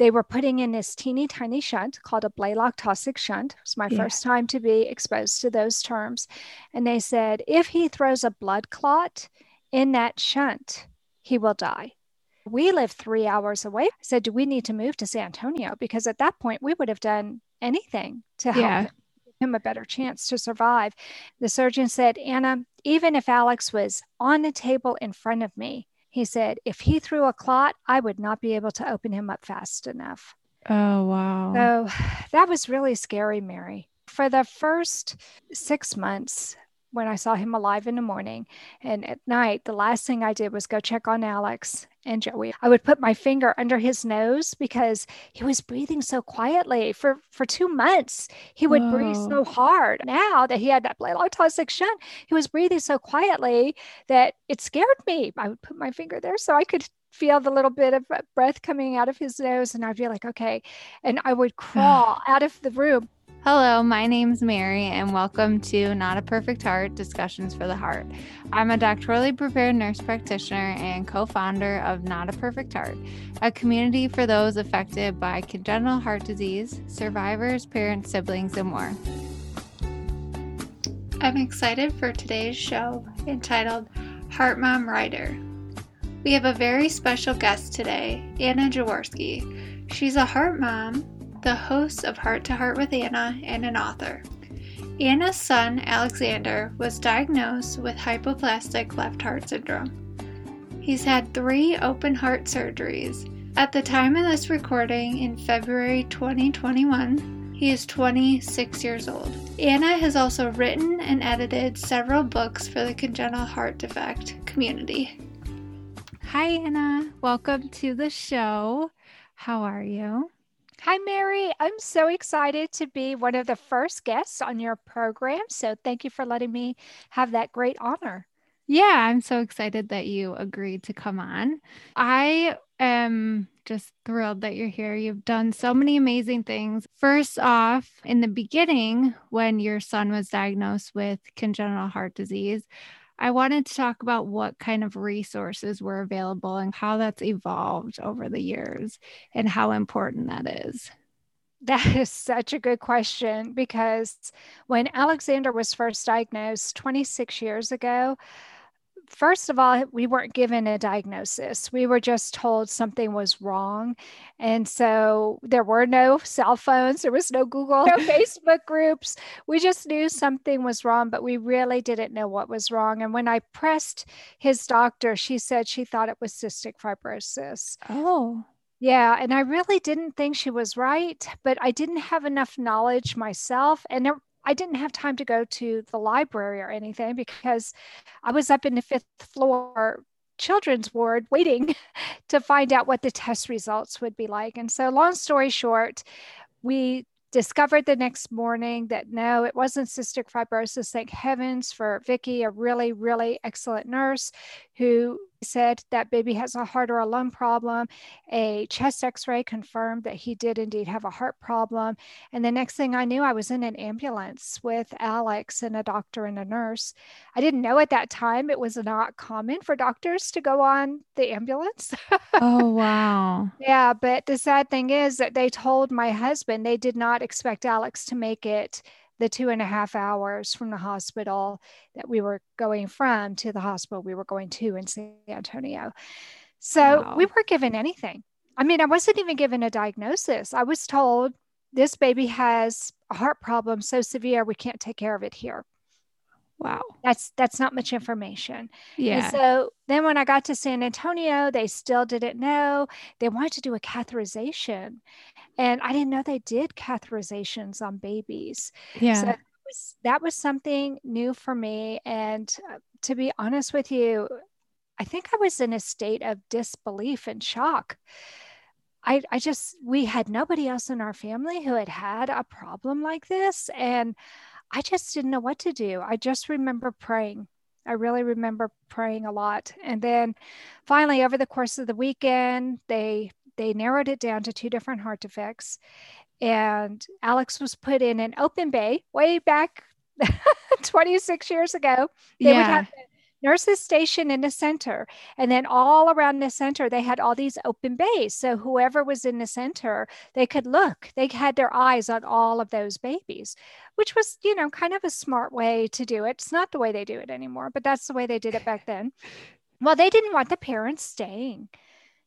they were putting in this teeny tiny shunt called a Blalock Taussig shunt. It was my yeah. first time to be exposed to those terms. And they said, if he throws a blood clot in that shunt, he will die. We live three hours away. I said, Do we need to move to San Antonio? Because at that point, we would have done anything to help yeah. him a better chance to survive. The surgeon said, Anna, even if Alex was on the table in front of me, he said, if he threw a clot, I would not be able to open him up fast enough. Oh, wow. So that was really scary, Mary. For the first six months, when I saw him alive in the morning. And at night, the last thing I did was go check on Alex and Joey. I would put my finger under his nose because he was breathing so quietly for, for two months. He would Whoa. breathe so hard. Now that he had that Taussig shunt, he was breathing so quietly that it scared me. I would put my finger there so I could feel the little bit of uh, breath coming out of his nose and I'd be like, okay. And I would ah. crawl out of the room Hello, my name's Mary, and welcome to Not a Perfect Heart Discussions for the Heart. I'm a doctorally prepared nurse practitioner and co founder of Not a Perfect Heart, a community for those affected by congenital heart disease, survivors, parents, siblings, and more. I'm excited for today's show entitled Heart Mom Writer. We have a very special guest today, Anna Jaworski. She's a heart mom the host of Heart to Heart with Anna, and an author. Anna's son, Alexander, was diagnosed with hypoplastic left heart syndrome. He's had three open heart surgeries. At the time of this recording in February 2021, he is 26 years old. Anna has also written and edited several books for the congenital heart defect community. Hi, Anna. Welcome to the show. How are you? Hi, Mary. I'm so excited to be one of the first guests on your program. So thank you for letting me have that great honor. Yeah, I'm so excited that you agreed to come on. I am just thrilled that you're here. You've done so many amazing things. First off, in the beginning, when your son was diagnosed with congenital heart disease, I wanted to talk about what kind of resources were available and how that's evolved over the years and how important that is. That is such a good question because when Alexander was first diagnosed 26 years ago, first of all, we weren't given a diagnosis. We were just told something was wrong. And so there were no cell phones, there was no Google, no Facebook groups. We just knew something was wrong, but we really didn't know what was wrong. And when I pressed his doctor, she said she thought it was cystic fibrosis. Oh. Yeah, and I really didn't think she was right, but I didn't have enough knowledge myself. And I didn't have time to go to the library or anything because I was up in the fifth floor children's ward waiting to find out what the test results would be like. And so, long story short, we discovered the next morning that no, it wasn't cystic fibrosis. Thank heavens for Vicky, a really, really excellent nurse who said that baby has a heart or a lung problem. A chest x ray confirmed that he did indeed have a heart problem. And the next thing I knew, I was in an ambulance with Alex and a doctor and a nurse. I didn't know at that time it was not common for doctors to go on the ambulance. oh, wow. yeah. But the sad thing is that they told my husband they did not expect Alex to make it the two and a half hours from the hospital that we were going from to the hospital we were going to in San Antonio. So wow. we weren't given anything. I mean, I wasn't even given a diagnosis. I was told this baby has a heart problem so severe we can't take care of it here. Wow. That's that's not much information. Yeah. And so then when I got to San Antonio, they still didn't know. They wanted to do a catheterization. And I didn't know they did catheterizations on babies. Yeah. So that was, that was something new for me. And uh, to be honest with you, I think I was in a state of disbelief and shock. I, I just, we had nobody else in our family who had had a problem like this. And I just didn't know what to do. I just remember praying. I really remember praying a lot. And then finally over the course of the weekend, they they narrowed it down to two different heart defects. And Alex was put in an open bay way back 26 years ago. They yeah. would have nurses stationed in the center. And then all around the center, they had all these open bays. So whoever was in the center, they could look, they had their eyes on all of those babies, which was, you know, kind of a smart way to do it. It's not the way they do it anymore, but that's the way they did it back then. Well, they didn't want the parents staying.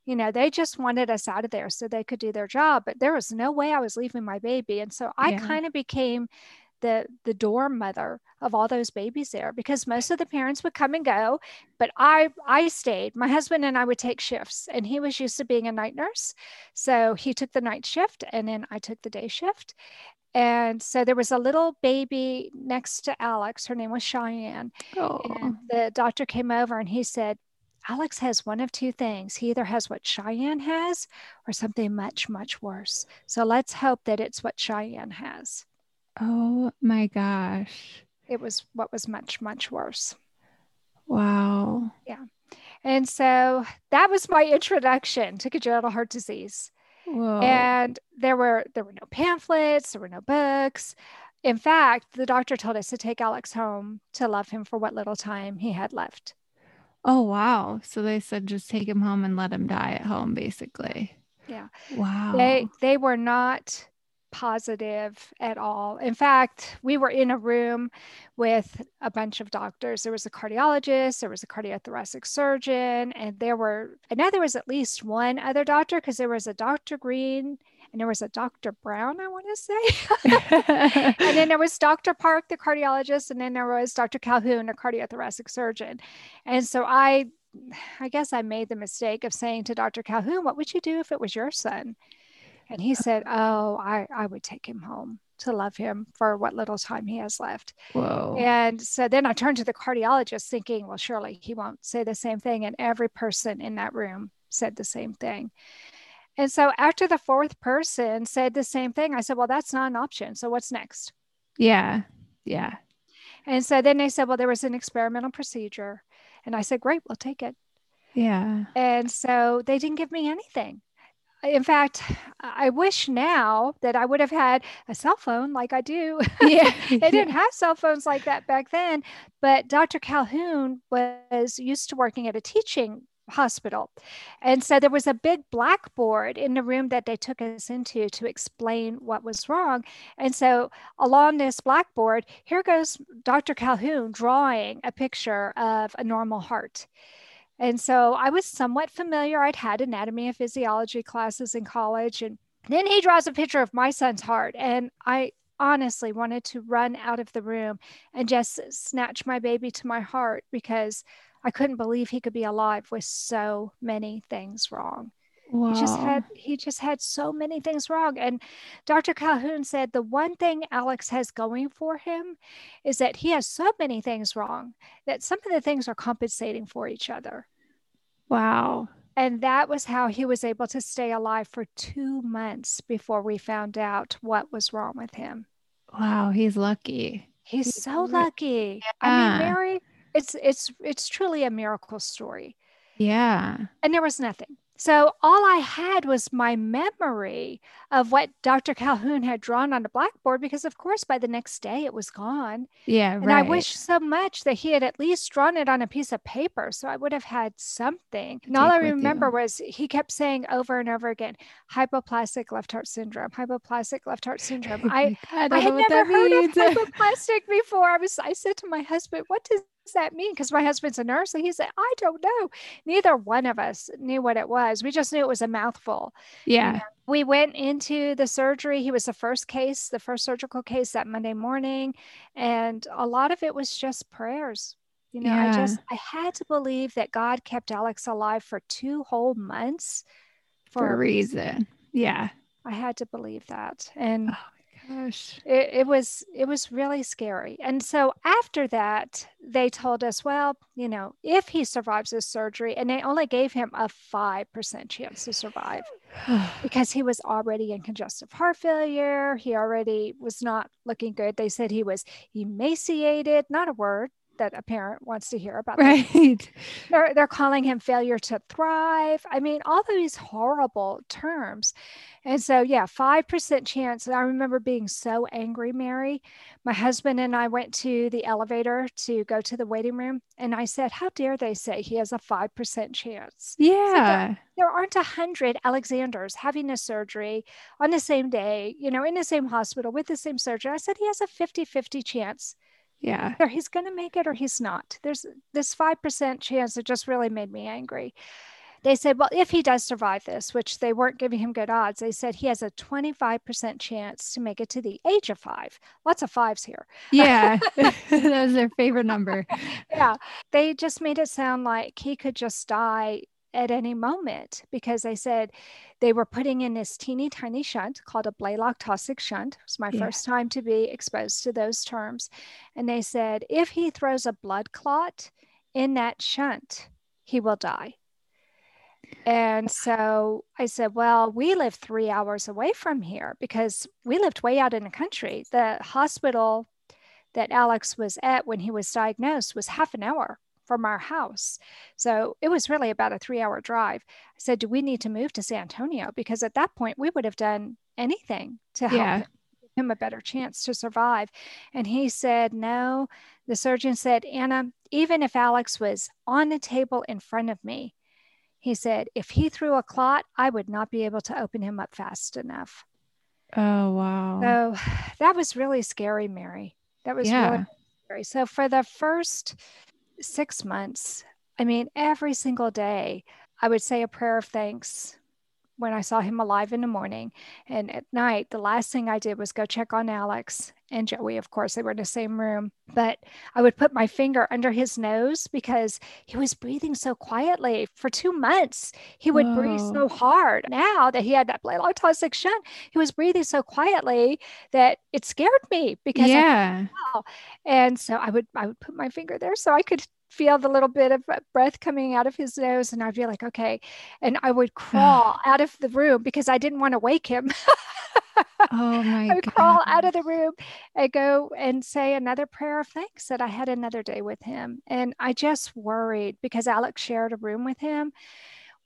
You know, they just wanted us out of there so they could do their job, but there was no way I was leaving my baby. And so I yeah. kind of became the the dorm mother of all those babies there because most of the parents would come and go but i i stayed my husband and i would take shifts and he was used to being a night nurse so he took the night shift and then i took the day shift and so there was a little baby next to alex her name was cheyenne oh. and the doctor came over and he said Alex has one of two things. He either has what Cheyenne has or something much, much worse. So let's hope that it's what Cheyenne has. Oh my gosh. It was what was much, much worse. Wow. Yeah. And so that was my introduction to congenital heart disease. Whoa. And there were there were no pamphlets, there were no books. In fact, the doctor told us to take Alex home to love him for what little time he had left. Oh wow. So they said just take him home and let him die at home basically. Yeah. Wow. They they were not positive at all. In fact, we were in a room with a bunch of doctors. There was a cardiologist, there was a cardiothoracic surgeon, and there were, I know there was at least one other doctor because there was a Dr. Green and there was a Dr. Brown, I want to say. and then there was Dr. Park, the cardiologist, and then there was Dr. Calhoun, a cardiothoracic surgeon. And so I, I guess I made the mistake of saying to Dr. Calhoun, What would you do if it was your son? And he said, Oh, I, I would take him home to love him for what little time he has left. Whoa. And so then I turned to the cardiologist thinking, well, surely he won't say the same thing. And every person in that room said the same thing. And so after the fourth person said the same thing, I said, well, that's not an option. So what's next? Yeah. Yeah. And so then they said, well, there was an experimental procedure. And I said, great, we'll take it. Yeah. And so they didn't give me anything in fact, I wish now that I would have had a cell phone like I do. Yeah. they didn't have cell phones like that back then. But Dr. Calhoun was used to working at a teaching hospital. And so there was a big blackboard in the room that they took us into to explain what was wrong. And so along this blackboard, here goes Dr. Calhoun drawing a picture of a normal heart. And so I was somewhat familiar. I'd had anatomy and physiology classes in college. And then he draws a picture of my son's heart. And I honestly wanted to run out of the room and just snatch my baby to my heart because I couldn't believe he could be alive with so many things wrong. Wow. He just had he just had so many things wrong. And Dr. Calhoun said the one thing Alex has going for him is that he has so many things wrong that some of the things are compensating for each other. Wow. And that was how he was able to stay alive for two months before we found out what was wrong with him. Wow, he's lucky. He's, he's so lucky. Yeah. I mean, Mary, it's it's it's truly a miracle story. Yeah. And there was nothing. So all I had was my memory of what Dr. Calhoun had drawn on the blackboard because, of course, by the next day it was gone. Yeah, and I wish so much that he had at least drawn it on a piece of paper so I would have had something. And all I remember you. was he kept saying over and over again, hypoplastic left heart syndrome, hypoplastic left heart syndrome. I, I, I had never heard means. of hypoplastic before. I was I said to my husband, what does does that mean? Because my husband's a nurse. And he said, I don't know. Neither one of us knew what it was. We just knew it was a mouthful. Yeah. we went into the surgery. He was the first case, the first surgical case that Monday morning. And a lot of it was just prayers. You know, yeah. I just, I had to believe that God kept Alex alive for two whole months for, for a reason. Yeah. I had to believe that. And oh gosh. It, it, was it was really scary. And so after that they told us well you know if he survives this surgery and they only gave him a 5% chance to survive because he was already in congestive heart failure. He already was not looking good. They said he was emaciated not a word that a parent wants to hear about. Right. They're, they're calling him failure to thrive. I mean, all these horrible terms. And so, yeah, 5% chance. I remember being so angry, Mary. My husband and I went to the elevator to go to the waiting room. And I said, How dare they say he has a 5% chance? Yeah. So there aren't a hundred Alexanders having a surgery on the same day, you know, in the same hospital with the same surgeon. I said he has a 50 50 chance. Yeah. Either he's going to make it or he's not. There's this 5% chance that just really made me angry. They said, well, if he does survive this, which they weren't giving him good odds, they said he has a 25% chance to make it to the age of five. Lots of fives here. Yeah. that was their favorite number. yeah. They just made it sound like he could just die at any moment because I said they were putting in this teeny tiny shunt called a Blalock Taussig shunt. It was my Yeah. first time to be exposed to those terms. And they said if he throws a blood clot in that shunt, he will die. And so I said, Well, we live three hours away from here because we lived way out in the country. The hospital that Alex was at when he was diagnosed was half an hour from our house. So it was really about a three hour drive. I said, Do we need to move to San Antonio? Because at that point, we would have done anything to help Yeah. him, a better chance to survive. And he said, No. The surgeon said, Anna, even if Alex was on the table in front of me, he said, if he threw a clot, I would not be able to open him up fast enough. Oh, wow. So that was really scary, Mary. That was Yeah. really scary. So for the first six months, I mean, every single day, I would say a prayer of thanks when I saw him alive in the morning. And at night, the last thing I did was go check on Alex and Joey. Of course, they were in the same room, but I would put my finger under his nose because he was breathing so quietly for two months. He would breathe so hard. Now that he had that Blalock Taussig shunt, he was breathing so quietly that it scared me because I yeah. and so I would I would put my finger there so I could feel the little bit of breath coming out of his nose and I'd be like okay and I would crawl out of the room because I didn't want to wake him. Oh my God. I would crawl out of the room and go and say another prayer of thanks that I had another day with him and I just worried because Alex shared a room with him.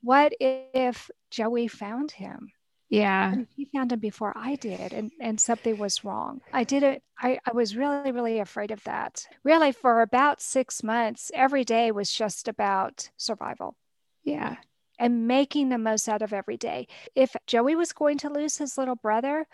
What if Joey found him Yeah. and he found him before I did and, and something was wrong. I didn't I, I was really, really afraid of that. Really for about six months, every day was just about survival Yeah. and making the most out of every day. If Joey was going to lose his little brother,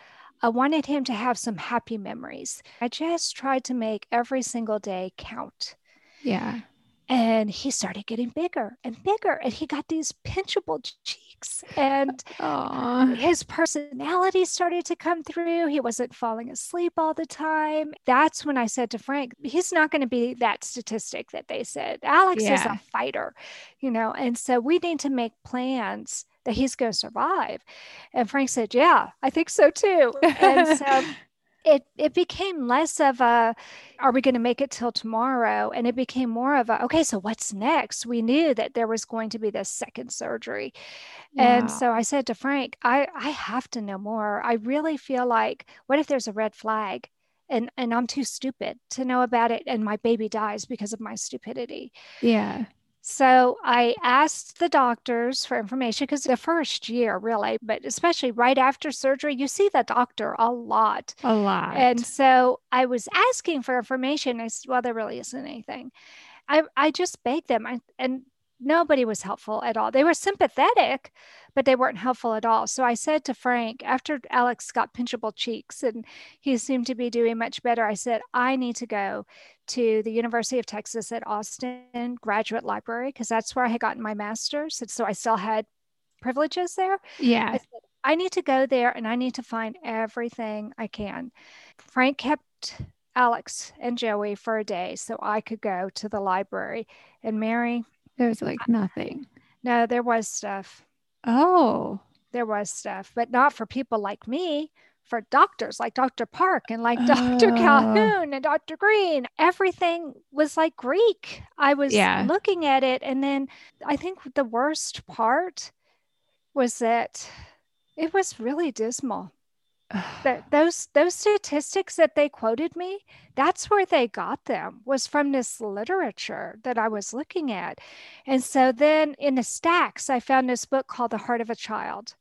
I wanted him to have some happy memories. I just tried to make every single day count. Yeah. And he started getting bigger and bigger, and he got these pinchable cheeks. And Oh. his personality started to come through. He wasn't falling asleep all the time. That's when I said to Frank, he's not going to be that statistic that they said. Alex is a fighter, you know, and so we need to make plans that he's going to survive. And Frank said, Yeah, I think so too. And so it it became less of a are we going to make it till tomorrow and it became more of a okay so what's next we knew that there was going to be this second surgery and so I said to Frank, I, I have to know more. I really feel like, what if there's a red flag and, and I'm too stupid to know about it and my baby dies because of my stupidity? Yeah. So I asked the doctors for information because the first year, really, but especially right after surgery, you see the doctor a lot. A lot. And so I was asking for information. I said, well, there really isn't anything. I, I just begged them, I, and nobody was helpful at all. They were sympathetic, but they weren't helpful at all. So I said to Frank, after Alex got pinchable cheeks and he seemed to be doing much better, I said, I need to go to the University of Texas at Austin Graduate Library because that's where I had gotten my master's. And so I still had privileges there. I yeah. said, I need to go there and I need to find everything I can. Frank kept Alex and Joey for a day so I could go to the library. And Mary, There's like nothing. no, there was stuff. Oh. There was stuff, but not for people like me, for doctors like Dr. Park and like Dr. Oh. Ah. Calhoun and Dr. Green. Everything was like Greek. I was Yeah. looking at it. And then I think the worst part was that it was really dismal. That those those statistics that they quoted me that's where they got them was from this literature that i was looking at. And so then in the stacks i found this book called the heart of a child.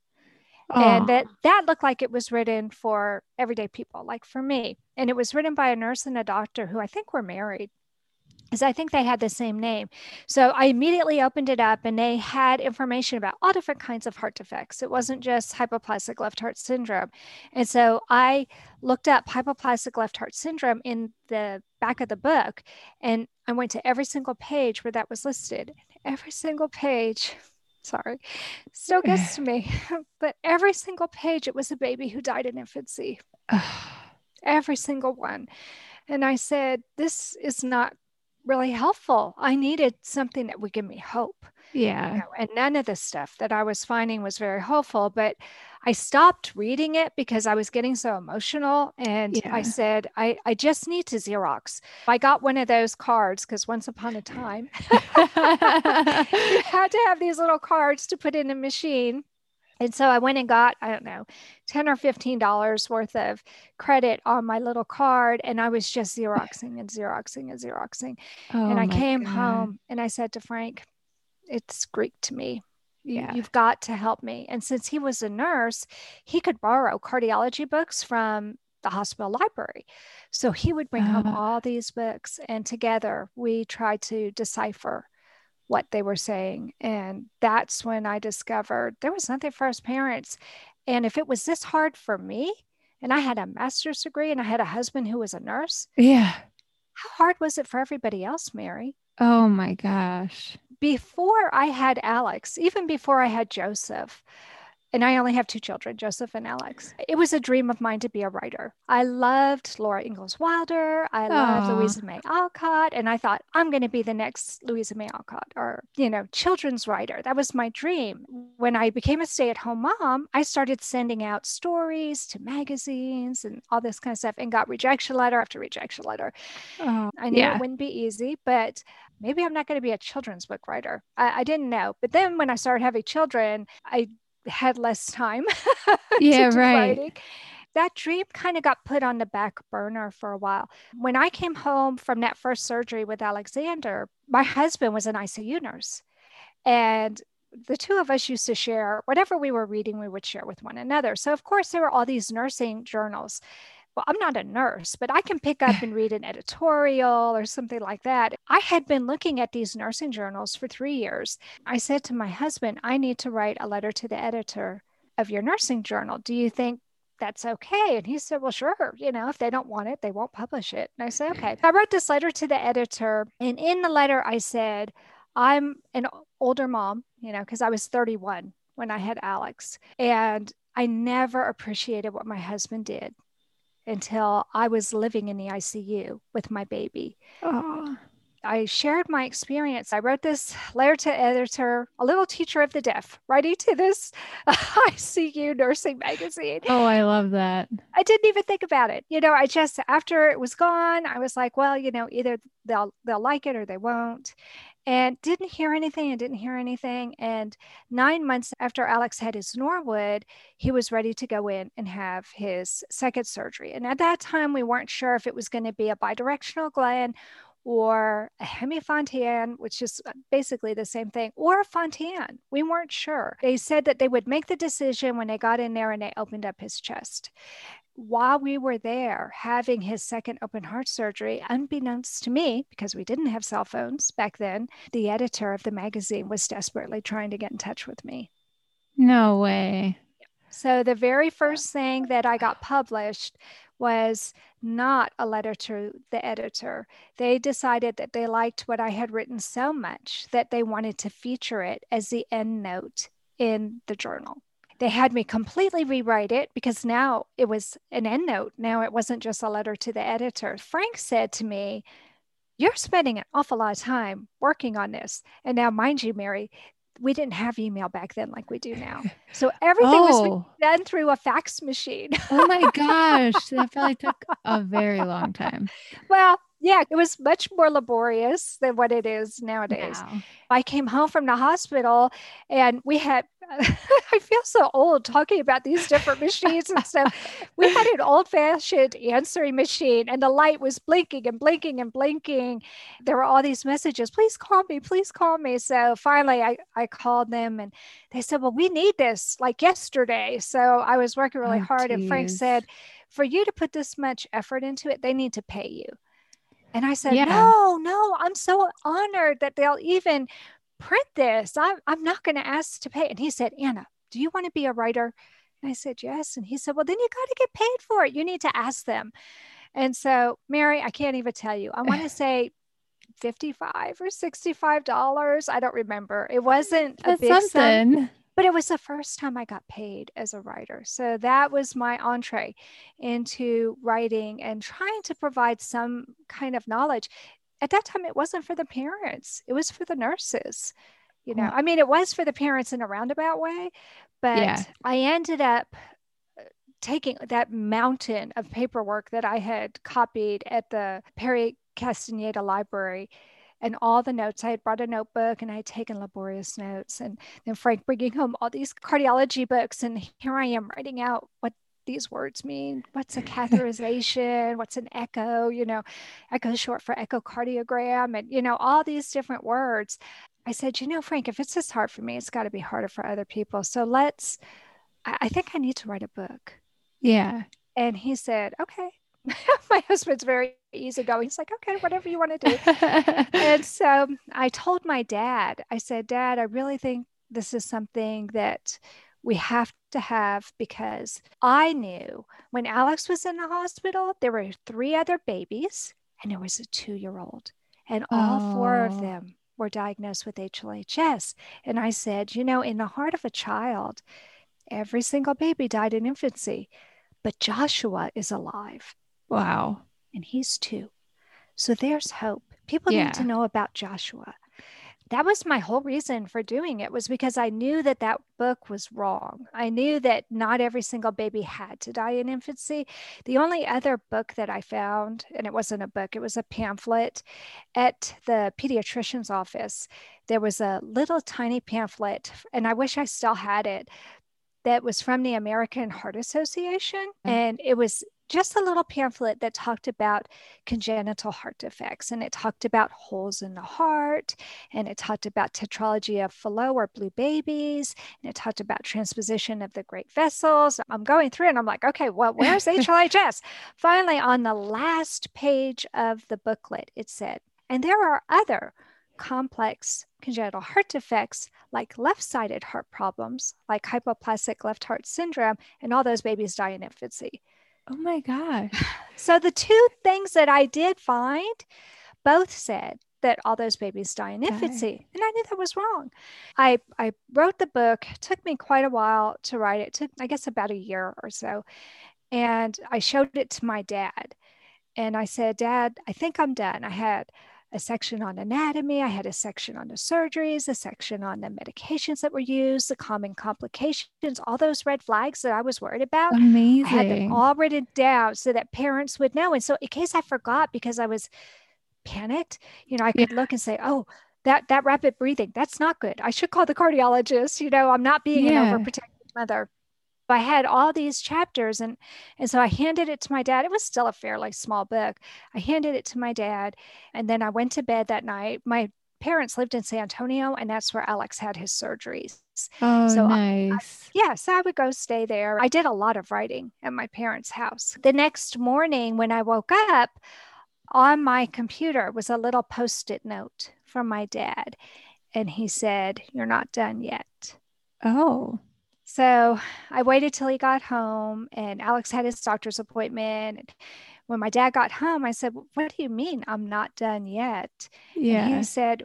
And that that looked like it was written for everyday people like for me. And it was written by a nurse and a doctor who i think were married because I think they had the same name. So I immediately opened it up and they had information about all different kinds of heart defects. It wasn't just hypoplastic left heart syndrome. And so I looked up hypoplastic left heart syndrome in the back of the book and I went to every single page where that was listed. Every single page, sorry, still gets to me, but every single page, it was a baby who died in infancy. every single one. And I said, This is not really helpful. I needed something that would give me hope. Yeah. You know, and none of the stuff that I was finding was very hopeful. But I stopped reading it because I was getting so emotional. And Yeah. I said, I, I just need to Xerox. I got one of those cards because once upon a time, you had to have these little cards to put in a machine. And so I went and got, I don't know, 10 or $15 worth of credit on my little card. And I was just Xeroxing and Xeroxing and Xeroxing. Oh and I came God. home and I said to Frank, it's Greek to me. Yeah. You've got to help me. And since he was a nurse, he could borrow cardiology books from the hospital library. So he would bring home Ah. all these books, and together we tried to decipher what they were saying. And that's when I discovered there was nothing for us parents. And if it was this hard for me, and I had a master's degree and I had a husband who was a nurse, Yeah. how hard was it for everybody else, Mary? Oh my gosh. before I had Alex, even before I had Joseph, and I only have two children, Joseph and Alex, it was a dream of mine to be a writer. I loved Laura Ingalls Wilder. I loved Louisa May Alcott. And I thought, I'm going to be the next Louisa May Alcott or, you know, children's writer. That was my dream. When I became a stay at home mom, I started sending out stories to magazines and all this kind of stuff and got rejection letter after rejection letter. Oh, I knew Yeah. it wouldn't be easy, but maybe I'm not going to be a children's book writer. I, I didn't know. But then when I started having children, I had less time. Yeah, right. writing. That dream kind of got put on the back burner for a while. When I came home from that first surgery with Alexander, my husband was an ICU nurse. And the two of us used to share whatever we were reading, we would share with one another. So, of course, there were all these nursing journals. Well, I'm not a nurse, but I can pick up and read an editorial or something like that. I had been looking at these nursing journals for three years. I said to my husband, I need to write a letter to the editor of your nursing journal. Do you think that's okay? And he said, Well, sure. You know, if they don't want it, they won't publish it. And I said, Okay. I wrote this letter to the editor. And in the letter, I said, I'm an older mom, you know, because I was 31 when I had Alex. And I never appreciated what my husband did until I was living in the ICU with my baby. Oh. I shared my experience. I wrote this letter to editor, a little teacher of the deaf, writing to this ICU nursing magazine. Oh, I love that. I didn't even think about it. You know, I just after it was gone, I was like, well, you know, either they'll they'll like it or they won't. And didn't hear anything and didn't hear anything. And nine months after Alex had his Norwood, he was ready to go in and have his second surgery. And at that time, we weren't sure if it was going to be a bidirectional Glenn or a hemifontan, which is uh, basically the same thing, or a fontan. We weren't sure. They said that they would make the decision when they got in there and they opened up his chest. While we were there having his second open heart surgery, unbeknownst to me, because we didn't have cell phones back then, the editor of the magazine was desperately trying to get in touch with me. No way. So the very first thing that I got published was not a letter to the editor. They decided that they liked what I had written so much that they wanted to feature it as the end note in the journal. They had me completely rewrite it because now it was an end note. Now it wasn't just a letter to the editor. Frank said to me, You're spending an awful lot of time working on this. And now, mind you, Mary, we didn't have email back then like we do now. So everything was Oh. done through a fax machine. Oh my gosh. That probably took a very long time. well, yeah, it was much more laborious than what it is nowadays. Wow. I came home from the hospital and we had I feel so old talking about these different machines and stuff. We had an old fashioned answering machine, and the light was blinking and blinking and blinking. There were all these messages please call me, please call me. So finally, I, I called them and they said, Well, we need this like yesterday. So I was working really oh, hard, geez. and Frank said, For you to put this much effort into it, they need to pay you. And I said, yeah. No, no, I'm so honored that they'll even print this. I'm, I'm not going to ask to pay. And he said, Anna, do you want to be a writer? And I said, Yes. And he said, Well, then you got to get paid for it. You need to ask them. And so, Mary, I can't even tell you. I want to say 55 or 65 dollars. I don't remember. It wasn't a big something. Sum, but it was the first time I got paid as a writer. So that was my entree into writing and trying to provide some kind of knowledge at that time it wasn't for the parents it was for the nurses you know i mean it was for the parents in a roundabout way but yeah. i ended up uh, taking that mountain of paperwork that i had copied at the perry castaneda library and all the notes. I had brought a notebook and I had taken laborious notes. And then Frank bringing home all these cardiology books. And here I am writing out what these words mean. What's a catheterization? What's an echo? You know, echo short for echocardiogram, and you know, all these different words. I said, you know, Frank, if it's this hard for me, it's got to be harder for other people. So let's, I, I think I need to write a book. Yeah. And he said, okay. My husband's very easygoing. He's like, okay, whatever you want to do. and so um, I told my dad, I said, Dad, I really think this is something that we have to have because I knew when Alex was in the hospital, there were three other babies and there was a two year old, and all oh. four of them were diagnosed with HLHS. And I said, you know, in the heart of a child, every single baby died in infancy, but Joshua is alive. Wow. And he's two. So there's hope. People yeah. need to know about Joshua that was my whole reason for doing it was because I knew that that book was wrong. I knew that not every single baby had to die in infancy. The only other book that I found, and it wasn't a book, it was a pamphlet at the pediatrician's office. There was a little tiny pamphlet, and I wish I still had it, that was from the American Heart Association. Mm-hmm. And it was just a little pamphlet that talked about congenital heart defects and it talked about holes in the heart and it talked about tetralogy of Fallot or blue babies and it talked about transposition of the great vessels. I'm going through and I'm like, okay, well, where's HLHS? Finally, on the last page of the booklet, it said, and there are other complex congenital heart defects like left sided heart problems, like hypoplastic left heart syndrome, and all those babies die in infancy. Oh my gosh. So the two things that I did find both said that all those babies die in infancy. And I knew that was wrong. I, I wrote the book. It took me quite a while to write it. it took, I guess, about a year or so. And I showed it to my dad. And I said, Dad, I think I'm done. I had a section on anatomy. I had a section on the surgeries, a section on the medications that were used, the common complications, all those red flags that I was worried about. Amazing. I had them all written down so that parents would know. And so, in case I forgot because I was panicked, you know, I could yeah. look and say, oh, that that rapid breathing, that's not good. I should call the cardiologist. You know, I'm not being yeah. an overprotective mother. I had all these chapters and and so I handed it to my dad. It was still a fairly small book. I handed it to my dad and then I went to bed that night. My parents lived in San Antonio and that's where Alex had his surgeries. Oh, so nice. I, yeah, so I would go stay there. I did a lot of writing at my parents' house. The next morning when I woke up, on my computer was a little post-it note from my dad and he said, "You're not done yet." Oh. So I waited till he got home, and Alex had his doctor's appointment. When my dad got home, I said, What do you mean I'm not done yet? Yeah. And he said,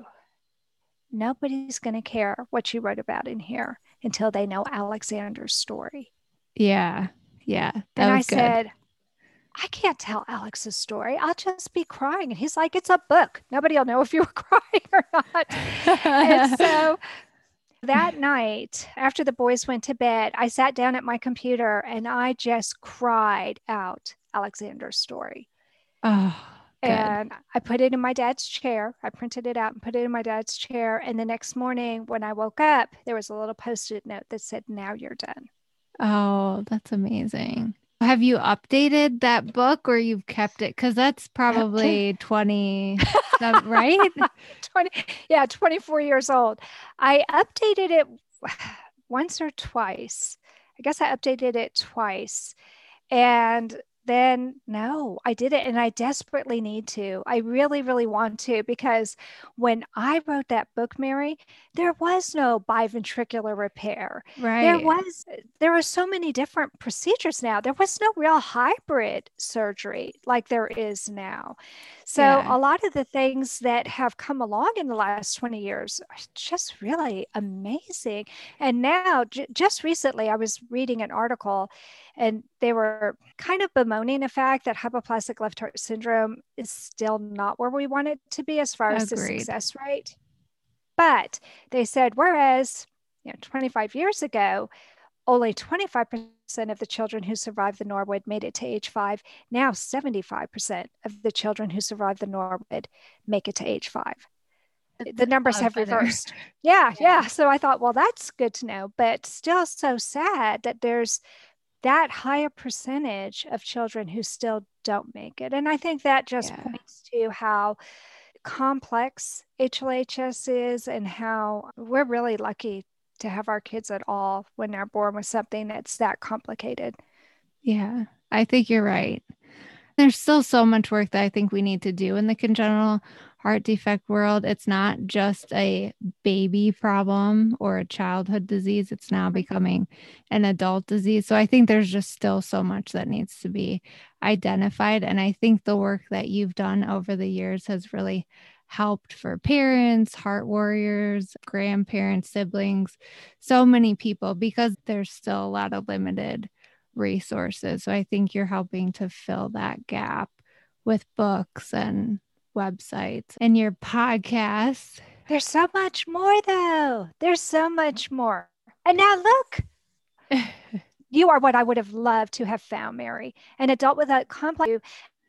Nobody's going to care what you wrote about in here until they know Alexander's story. Yeah. Yeah. and I good. said, I can't tell Alex's story. I'll just be crying. And he's like, It's a book. Nobody will know if you were crying or not. and so that night, after the boys went to bed, I sat down at my computer and I just cried out Alexander's story. Oh, Good. And I put it in my dad's chair. I printed it out and put it in my dad's chair. And the next morning when I woke up, there was a little post it note that said, Now you're done. Oh, that's amazing. Have you updated that book or you've kept it? Because that's probably 20, right? 20, yeah, 24 years old. I updated it once or twice. I guess I updated it twice. And then no, I did it and I desperately need to. I really, really want to because when I wrote that book, Mary, there was no biventricular repair. Right. There was there are so many different procedures now. There was no real hybrid surgery like there is now. So Yeah. a lot of the things that have come along in the last 20 years are just really amazing. And now j- just recently I was reading an article and they were kind of bemoaning the fact that hypoplastic left heart syndrome is still not where we want it to be as far as the success rate. But they said, whereas you know, 25 years ago, only 25% of the children who survived the Norwood made it to age five. Now, 75% of the children who survived the Norwood make it to age five. The numbers have reversed. Yeah, Yeah. yeah. So I thought, well, that's good to know, but still so sad that there's that higher percentage of children who still don't make it. And I think that just Yeah. points to how complex HLHS is and how we're really lucky to have our kids at all when they're born with something that's that complicated. Yeah, I think you're right. There's still so much work that I think we need to do in the congenital heart defect world. It's not just a baby problem or a childhood disease, it's now becoming an adult disease. So I think there's just still so much that needs to be identified. And I think the work that you've done over the years has really helped for parents, heart warriors, grandparents, siblings, so many people because there's still a lot of limited resources. So I think you're helping to fill that gap with books and websites and your podcast. There's so much more, though. There's so much more. And now look, you are what I would have loved to have found, Mary. An adult with a complex.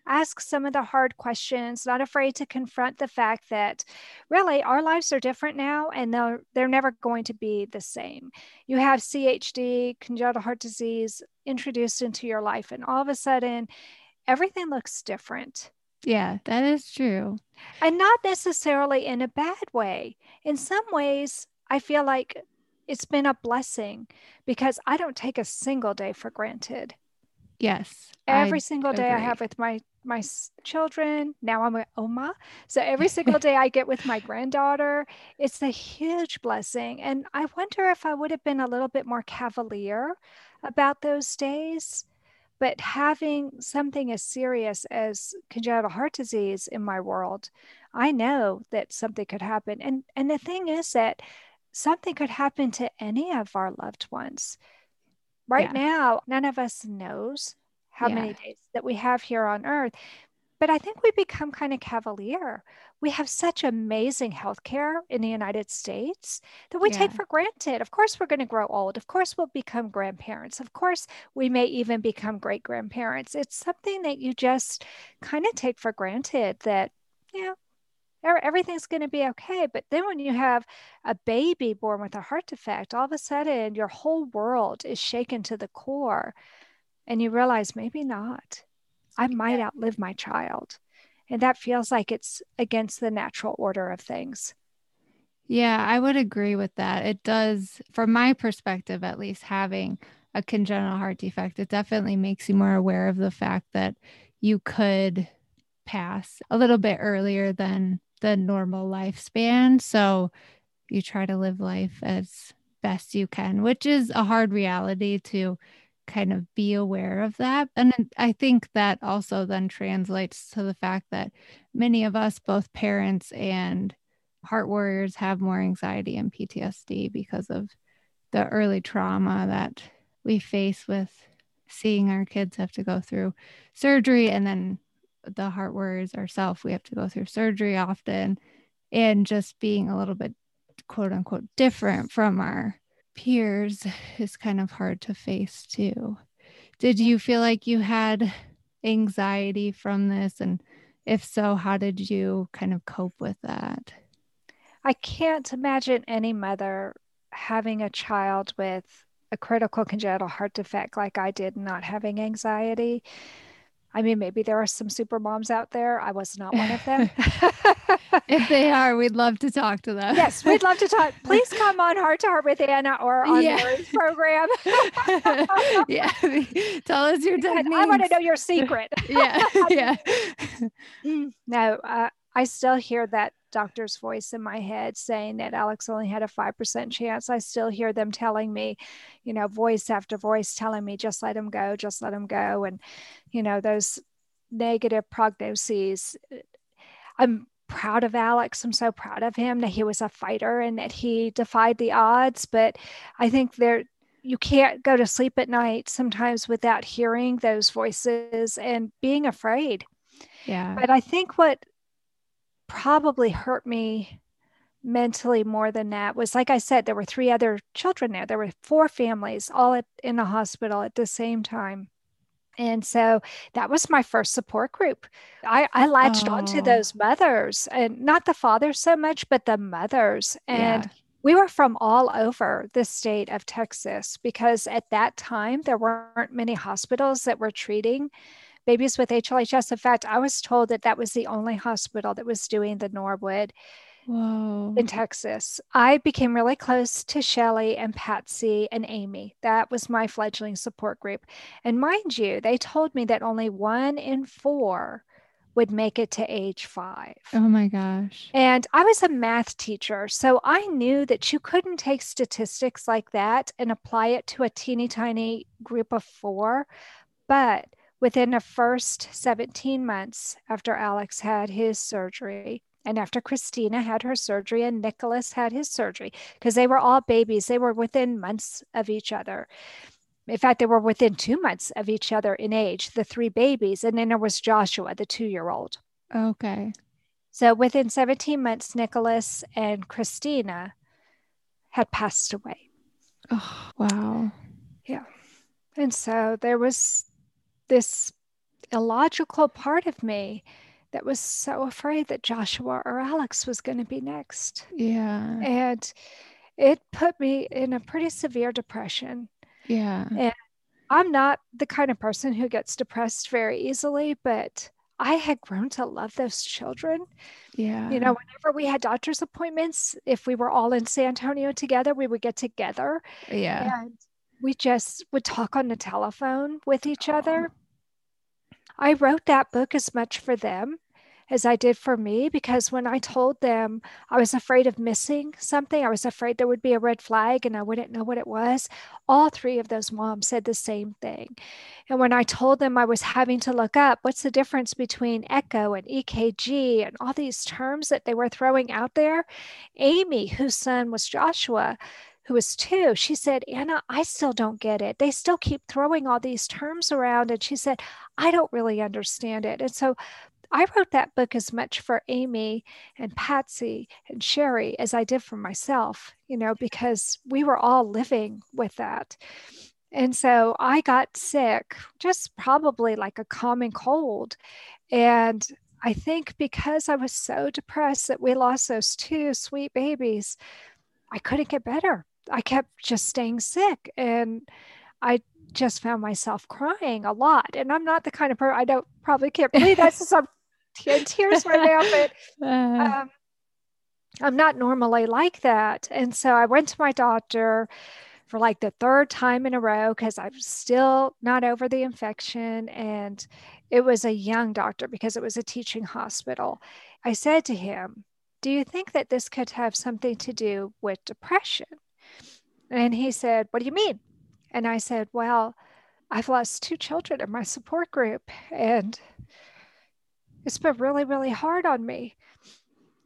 Ask some of the hard questions, not afraid to confront the fact that really our lives are different now and they're, they're never going to be the same. You have CHD, congenital heart disease introduced into your life, and all of a sudden, everything looks different. Yeah, that is true. and not necessarily in a bad way. In some ways, I feel like it's been a blessing because I don't take a single day for granted. Yes. I Every single day I have with my my children. Now I'm a Oma, so every single day I get with my granddaughter, it's a huge blessing. And I wonder if I would have been a little bit more cavalier about those days. But having something as serious as congenital heart disease in my world, I know that something could happen. And and the thing is that something could happen to any of our loved ones. Right Yeah. now, none of us knows how Yeah. many days that we have here on earth. But I think we become kind of cavalier. We have such amazing healthcare in the United States that we take for granted. Of course, we're going to grow old. Of course, we'll become grandparents. Of course, we may even become great grandparents. It's something that you just kind of take for granted that, yeah, everything's going to be okay. But then when you have a baby born with a heart defect, all of a sudden your whole world is shaken to the core and you realize maybe not. I might outlive my child. And that feels like it's against the natural order of things. Yeah, I would agree with that. It does, from my perspective at least, having a congenital heart defect, it definitely makes you more aware of the fact that you could pass a little bit earlier than the normal lifespan. So you try to live life as best you can, which is a hard reality to kind of be aware of that. And I think that also then translates to the fact that many of us, both parents and heart warriors, have more anxiety and PTSD because of the early trauma that we face with seeing our kids have to go through surgery and then the heart warriors ourselves we have to go through surgery often and just being a little bit quote unquote different from our peers is kind of hard to face too did you feel like you had anxiety from this and if so, how did you kind of cope with that? I can't imagine any mother having a child with a critical congenital heart defect like I did, not having anxiety. I mean, maybe there are some super moms out there. I was not one of them. if they are, we'd love to talk to them. yes, we'd love to talk. Please come on Heart to Heart with Anna or on yeah. Mary's program. yeah, tell us your techniques. I want to know your secret. yeah, yeah. Mm, no, uh, I still hear that doctor's voice in my head saying that Alex only had a 5% chance. I still hear them telling me, you know, voice after voice telling me, just let him go, just let him go. And, you know, those negative prognoses. I'm proud of Alex. I'm so proud of him that he was a fighter and that he defied the odds. But I think there, you can't go to sleep at night sometimes without hearing those voices and being afraid. Yeah. But I think what probably hurt me mentally more than that was like I said, there were three other children there. There were four families all at, in the hospital at the same time. And so that was my first support group. I, I latched oh. onto those mothers and not the fathers so much, but the mothers. And yeah. we were from all over the state of Texas because at that time there weren't many hospitals that were treating babies with HLHS. In fact, I was told that that was the only hospital that was doing the Norwood Whoa. in Texas. I became really close to Shelly and Patsy and Amy. That was my fledgling support group. And mind you, they told me that only one in four would make it to age five. Oh my gosh. And I was a math teacher. So I knew that you couldn't take statistics like that and apply it to a teeny tiny group of four. But Within the first 17 months after Alex had his surgery, and after Christina had her surgery and Nicholas had his surgery, because they were all babies, they were within months of each other. In fact, they were within two months of each other in age, the three babies. And then there was Joshua, the two year old. Okay. So within 17 months, Nicholas and Christina had passed away. Oh, wow. Yeah. And so there was this illogical part of me that was so afraid that Joshua or Alex was going to be next. Yeah. And it put me in a pretty severe depression. Yeah. And I'm not the kind of person who gets depressed very easily, but I had grown to love those children. Yeah. You know, whenever we had doctor's appointments, if we were all in San Antonio together, we would get together. Yeah. And we just would talk on the telephone with each other. I wrote that book as much for them as I did for me because when I told them I was afraid of missing something, I was afraid there would be a red flag and I wouldn't know what it was. All three of those moms said the same thing. And when I told them I was having to look up what's the difference between echo and EKG and all these terms that they were throwing out there, Amy, whose son was Joshua, who was two, she said, Anna, I still don't get it. They still keep throwing all these terms around. And she said, I don't really understand it. And so I wrote that book as much for Amy and Patsy and Sherry as I did for myself, you know, because we were all living with that. And so I got sick, just probably like a common cold. And I think because I was so depressed that we lost those two sweet babies, I couldn't get better. I kept just staying sick and I just found myself crying a lot. And I'm not the kind of person I don't probably can't believe that's some tears right now, but uh. um, I'm not normally like that. And so I went to my doctor for like the third time in a row because I'm still not over the infection. And it was a young doctor because it was a teaching hospital. I said to him, Do you think that this could have something to do with depression? And he said, What do you mean? And I said, Well, I've lost two children in my support group, and it's been really, really hard on me.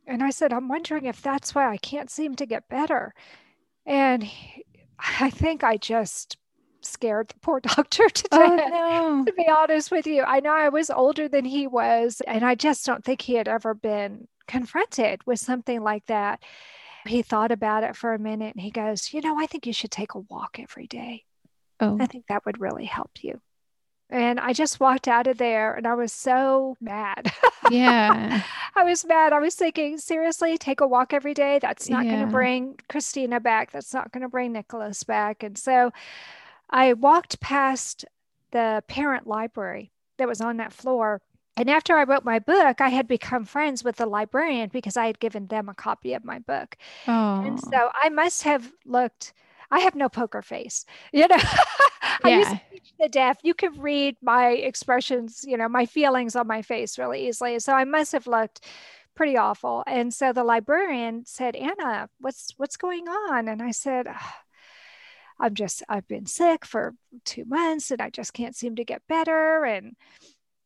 And I said, I'm wondering if that's why I can't seem to get better. And he, I think I just scared the poor doctor to death. oh, death, no. to be honest with you. I know I was older than he was, and I just don't think he had ever been confronted with something like that. He thought about it for a minute and he goes, You know, I think you should take a walk every day. Oh. I think that would really help you. And I just walked out of there and I was so mad. Yeah. I was mad. I was thinking, seriously, take a walk every day. That's not going to bring Christina back. That's not going to bring Nicholas back. And so I walked past the parent library that was on that floor. And after I wrote my book, I had become friends with the librarian because I had given them a copy of my book. Oh. And so I must have looked, I have no poker face, you know. I used Yeah. to teach the deaf. You could read my expressions, you know, my feelings on my face really easily. So I must have looked pretty awful. And so the librarian said, Anna, what's what's going on? And I said, "Ah, I'm just I've been sick for two months and I just can't seem to get better. And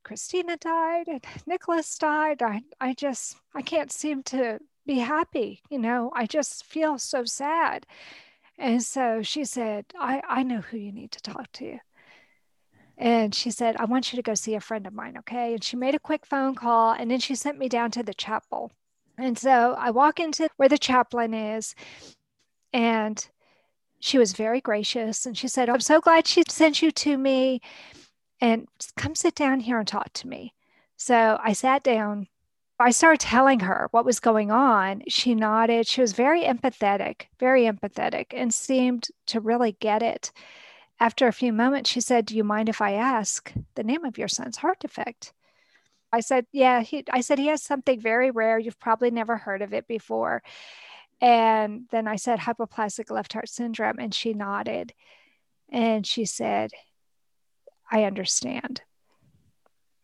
Christina died and Nicholas died. I I just I can't seem to be happy. You know, I just feel so sad. And so she said, I, I know who you need to talk to. And she said, I want you to go see a friend of mine, okay? And she made a quick phone call and then she sent me down to the chapel. And so I walk into where the chaplain is and she was very gracious and she said, I'm so glad she sent you to me and come sit down here and talk to me. So I sat down. I started telling her what was going on. She nodded. She was very empathetic, very empathetic, and seemed to really get it. After a few moments, she said, Do you mind if I ask the name of your son's heart defect? I said, Yeah, he, I said, he has something very rare. You've probably never heard of it before. And then I said, Hypoplastic left heart syndrome. And she nodded. And she said, I understand.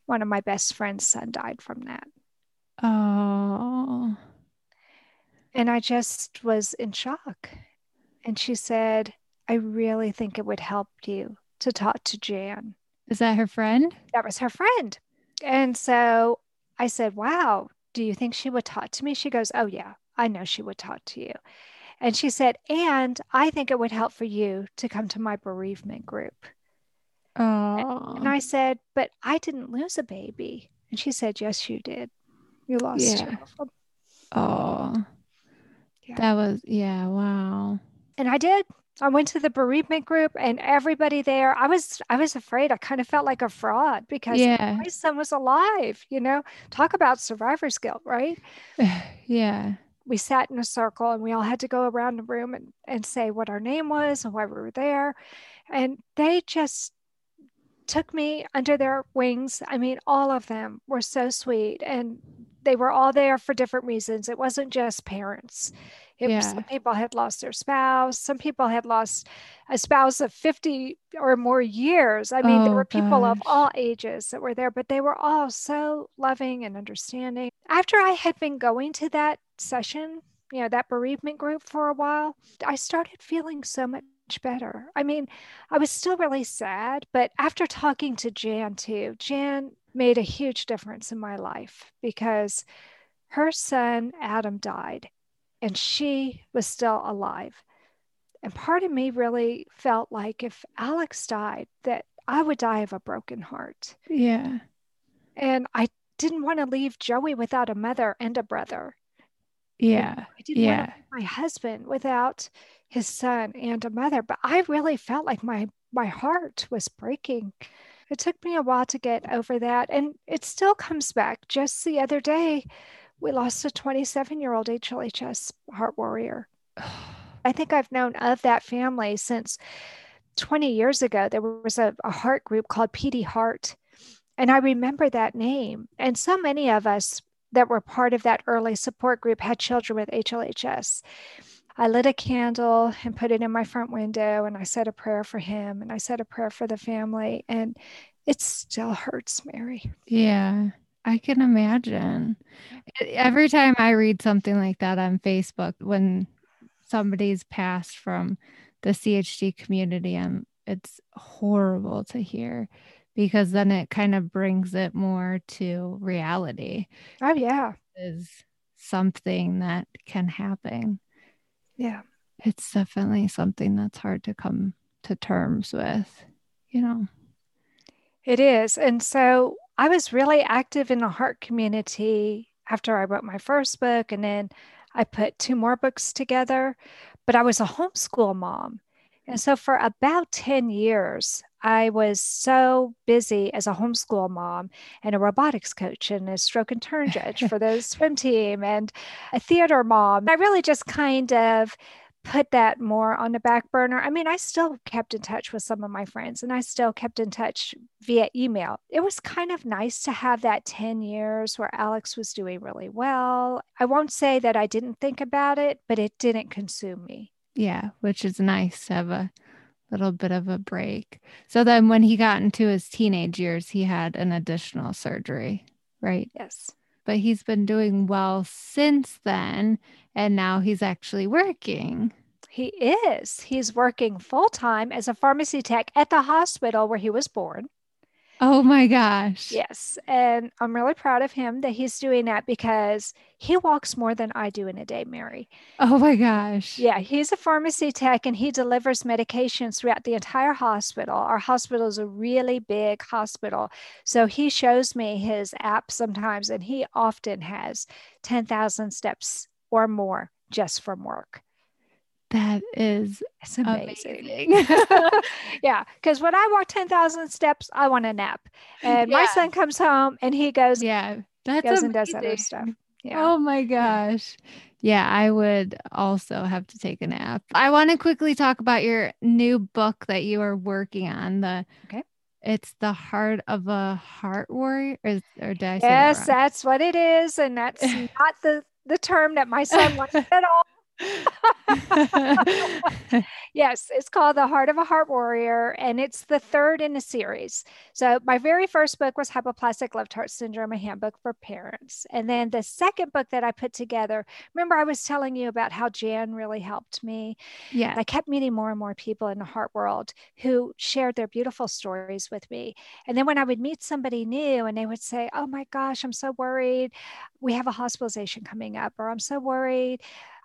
One of my best friend's son died from that. Oh. And I just was in shock. And she said, I really think it would help you to talk to Jan. Is that her friend? That was her friend. And so I said, Wow, do you think she would talk to me? She goes, Oh, yeah, I know she would talk to you. And she said, And I think it would help for you to come to my bereavement group. Oh. And I said, But I didn't lose a baby. And she said, Yes, you did. You lost Yeah. two of them. Oh. Yeah. That was yeah, wow. And I did. I went to the bereavement group and everybody there, I was I was afraid. I kind of felt like a fraud because Yeah. my son was alive, you know. Talk about survivor's guilt, right? Yeah. we sat in a circle and we all had to go around the room and, and say what our name was and why we were there. And they just took me under their wings. I mean, all of them were so sweet and they were all there for different reasons. It wasn't just parents. It was, Yeah. some people had lost their spouse. Some people had lost a spouse of 50 or more years. I mean, there Oh, were people of all ages that were there, but they were all so loving and understanding. After I had been going to that session, you know, that bereavement group for a while, I started feeling so much better. I mean, I was still really sad, but after talking to Jan too, Jan made a huge difference in my life because her son Adam died and she was still alive. And part of me really felt like if Alex died, that I would die of a broken heart. Yeah. And I didn't want to leave Joey without a mother and a brother. Yeah. I didn't want Yeah. to my husband without his son and a mother. But I really felt like my my heart was breaking. It took me a while to get over that. And it still comes back. Just the other day, we lost a 27 year old HLHS heart warrior. I think I've known of that family since 20 years ago. There was a, a heart group called PD Heart. And I remember that name. And so many of us that were part of that early support group had children with HLHS. I lit a candle and put it in my front window, and I said a prayer for him, and I said a prayer for the family. And it still hurts, Mary. Yeah, I can imagine. Every time I read something like that on Facebook, when somebody's passed from the CHD community, um, it's horrible to hear because then it kind of brings it more to reality Oh, yeah. is something that can happen. Yeah. It's definitely something that's hard to come to terms with, you know. It is. And so I was really active in the heart community after I wrote my first book. And then I put two more books together. But I was a homeschool mom. And so for about 10 years, I was so busy as a homeschool mom and a robotics coach and a stroke and turn judge for the swim team and a theater mom. I really just kind of put that more on the back burner. I mean, I still kept in touch with some of my friends and I still kept in touch via email. It was kind of nice to have that 10 years where Alex was doing really well. I won't say that I didn't think about it, but it didn't consume me. Yeah, which is nice to have a little bit of a break. So then when he got into his teenage years, he had an additional surgery, right? Yes. But he's been doing well since then. And now he's actually working. He is. He's working full time as a pharmacy tech at the hospital where he was born. Oh my gosh. Yes. And I'm really proud of him that he's doing that because he walks more than I do in a day, Mary. Oh my gosh. Yeah. He's a pharmacy tech and he delivers medications throughout the entire hospital. Our hospital is a really big hospital. So he shows me his app sometimes and he often has 10,000 steps or more just from work. That is it's amazing. amazing. yeah, because when I walk 10,000 steps, I want a nap. And yeah. my son comes home and he goes, Yeah, that's goes amazing. and does other stuff. Yeah. Oh my gosh. Yeah, I would also have to take a nap. I want to quickly talk about your new book that you are working on. The okay. It's the heart of a heart warrior, or, or did I say Yes, that that's what it is, and that's not the the term that my son wants at all. yes, it's called The Heart of a Heart Warrior, and it's the third in a series. So, my very first book was Hypoplastic Left Heart Syndrome, a handbook for parents. And then the second book that I put together, remember, I was telling you about how Jan really helped me. Yeah. I kept meeting more and more people in the heart world who shared their beautiful stories with me. And then when I would meet somebody new and they would say, Oh my gosh, I'm so worried. We have a hospitalization coming up, or I'm so worried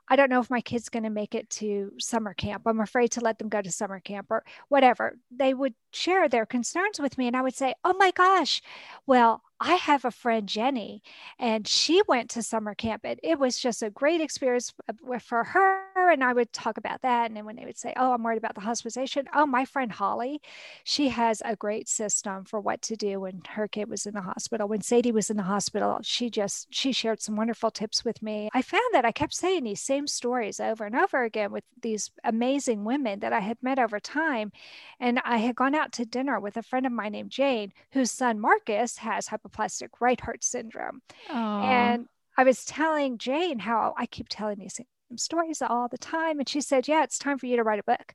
I don't know if my kid's going to make it to summer camp. I'm afraid to let them go to summer camp or whatever. They would share their concerns with me, and I would say, Oh my gosh, well, I have a friend, Jenny, and she went to summer camp. And it was just a great experience uh, for her. And I would talk about that. And then when they would say, Oh, I'm worried about the hospitalization. Oh, my friend Holly, she has a great system for what to do when her kid was in the hospital. When Sadie was in the hospital, she just, she shared some wonderful tips with me. I found that I kept saying these same stories over and over again with these amazing women that I had met over time. And I had gone out to dinner with a friend of mine named Jane, whose son Marcus has hypoplastic hypoplastic right heart syndrome. Aww. And I was telling Jane how I keep telling these stories all the time. And she said, Yeah, it's time for you to write a book.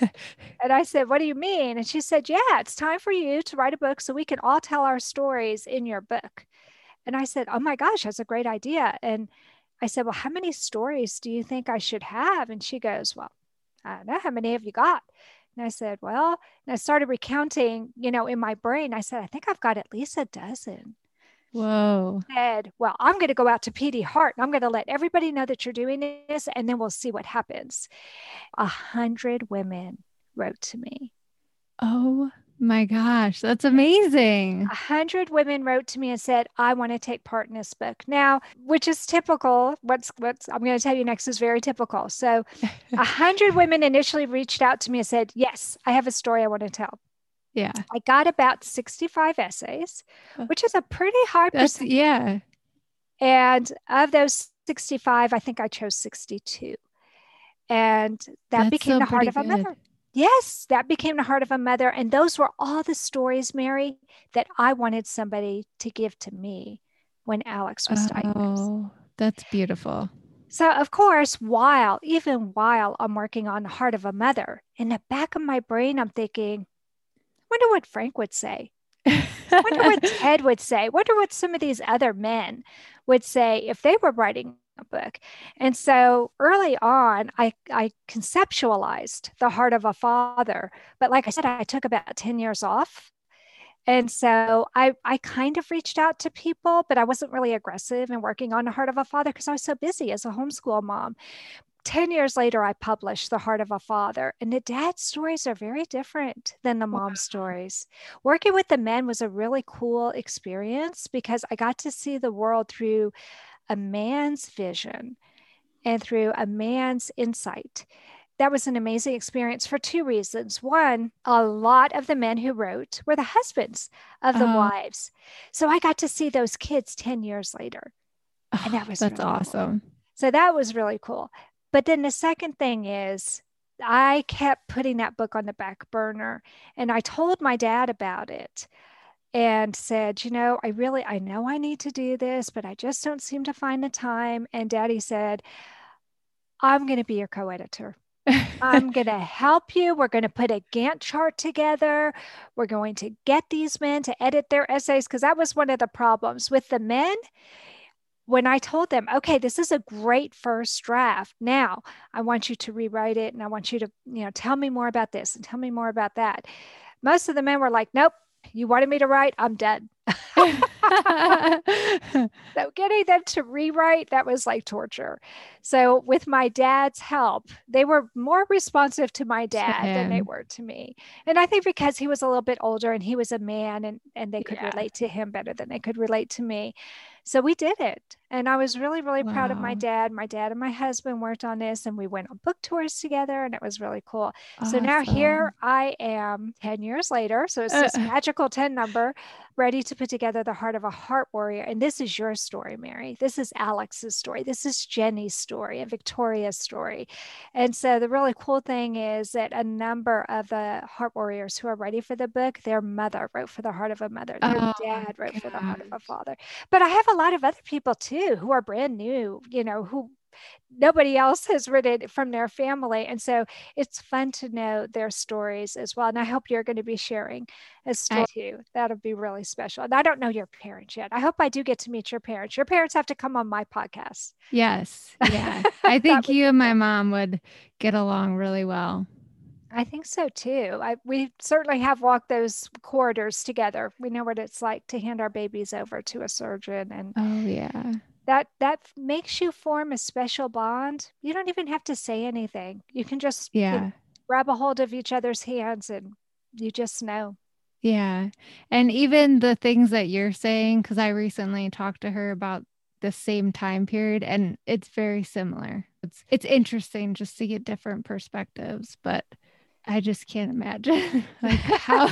and I said, What do you mean? And she said, Yeah, it's time for you to write a book so we can all tell our stories in your book. And I said, Oh my gosh, that's a great idea. And I said, Well, how many stories do you think I should have? And she goes, Well, I don't know. How many have you got? And I said, Well, and I started recounting, you know, in my brain, I said, I think I've got at least a dozen. Whoa. I said, Well, I'm going to go out to PD Heart and I'm going to let everybody know that you're doing this and then we'll see what happens. A hundred women wrote to me. Oh my gosh, that's amazing. A hundred women wrote to me and said, I want to take part in this book. Now, which is typical. What's what's I'm going to tell you next is very typical. So a hundred women initially reached out to me and said, Yes, I have a story I want to tell. Yeah. I got about 65 essays, oh. which is a pretty high That's, percentage. Yeah. And of those 65, I think I chose 62. And that That's became the heart of a mother. Yes, that became the heart of a mother. And those were all the stories, Mary, that I wanted somebody to give to me when Alex was diagnosed. Oh, that's beautiful. So, of course, while, even while I'm working on the heart of a mother, in the back of my brain, I'm thinking, wonder what Frank would say. wonder what Ted would say. Wonder what some of these other men would say if they were writing book. And so early on, I, I conceptualized the heart of a father. But like I said, I took about 10 years off. And so I, I kind of reached out to people, but I wasn't really aggressive in working on the heart of a father because I was so busy as a homeschool mom. 10 years later, I published The Heart of a Father, and the dad stories are very different than the mom stories. Working with the men was a really cool experience because I got to see the world through a man's vision and through a man's insight. that was an amazing experience for two reasons. One, a lot of the men who wrote were the husbands of the Oh. wives. So I got to see those kids 10 years later. And that was That's really cool. awesome. So that was really cool. But then the second thing is, I kept putting that book on the back burner and I told my dad about it and said, you know, I really, I know I need to do this, but I just don't seem to find the time. And daddy said, I'm going to be your co editor. I'm going to help you. We're going to put a Gantt chart together. We're going to get these men to edit their essays because that was one of the problems with the men. When I told them, okay, this is a great first draft. Now I want you to rewrite it and I want you to, you know, tell me more about this and tell me more about that. Most of the men were like, nope, you wanted me to write, I'm done. So getting them to rewrite, that was like torture. So with my dad's help, they were more responsive to my dad than they were to me. And I think because he was a little bit older and he was a man and, and they could Yeah. relate to him better than they could relate to me. So we did it. And I was really, really proud of my dad. My dad and my husband worked on this and we went on book tours together and it was really cool. So now here I am 10 years later. So it's this Uh. magical 10 number ready to put together the heart of a heart warrior. And this is your story, Mary. This is Alex's story. This is Jenny's story and Victoria's story. And so the really cool thing is that a number of the heart warriors who are ready for the book, their mother wrote for the heart of a mother, their Oh, dad wrote for the heart of a father. But I have a lot of other people too who are brand new, you know, who nobody else has written from their family. And so it's fun to know their stories as well. And I hope you're going to be sharing a story too. That'll be really special. And I don't know your parents yet. I hope I do get to meet your parents. Your parents have to come on my podcast. Yes. Yeah. I think you and my mom would get along really well. I think so too. I, we certainly have walked those corridors together. We know what it's like to hand our babies over to a surgeon and Oh, yeah. That that makes you form a special bond. You don't even have to say anything. You can just you know, Yeah. grab a hold of each other's hands and you just know. Yeah. And even the things that you're saying, because I recently talked to her about the same time period and it's very similar. It's it's interesting just to get different perspectives, but I just can't imagine like how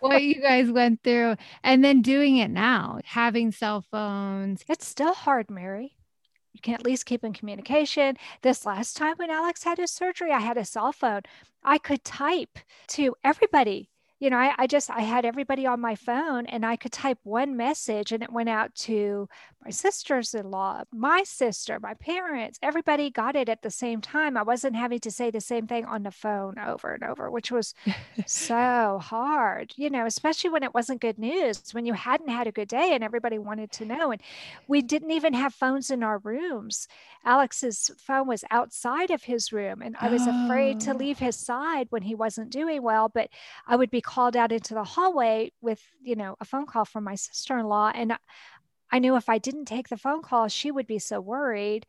what you guys went through and then doing it now, having cell phones. It's still hard, Mary. You can at least keep in communication. This last time when Alex had his surgery, I had a cell phone. I could type to everybody. You know, I, I just I had everybody on my phone and I could type one message and it went out to my sisters in law, my sister, my parents, everybody got it at the same time. I wasn't having to say the same thing on the phone over and over, which was so hard, you know, especially when it wasn't good news, when you hadn't had a good day and everybody wanted to know. And we didn't even have phones in our rooms. Alex's phone was outside of his room, and I was afraid to Oh. leave his side when he wasn't doing well. But I would be called out into the hallway with, you know, a phone call from my sister in law. And I- I knew if I didn't take the phone call, she would be so worried.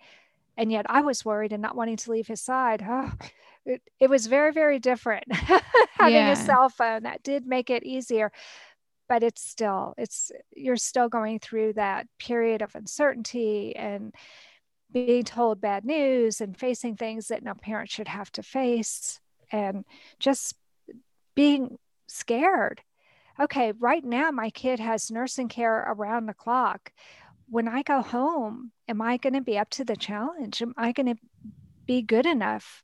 And yet I was worried and not wanting to leave his side. Oh, it, it was very, very different having Yeah. a cell phone. That did make it easier but it's still it's you're still going through that period of uncertainty and being told bad news and facing things that no parent should have to face and just being scared. Okay right now my kid has nursing care around the clock. When i go home am i going to be up to the challenge? Am i going to be good enough?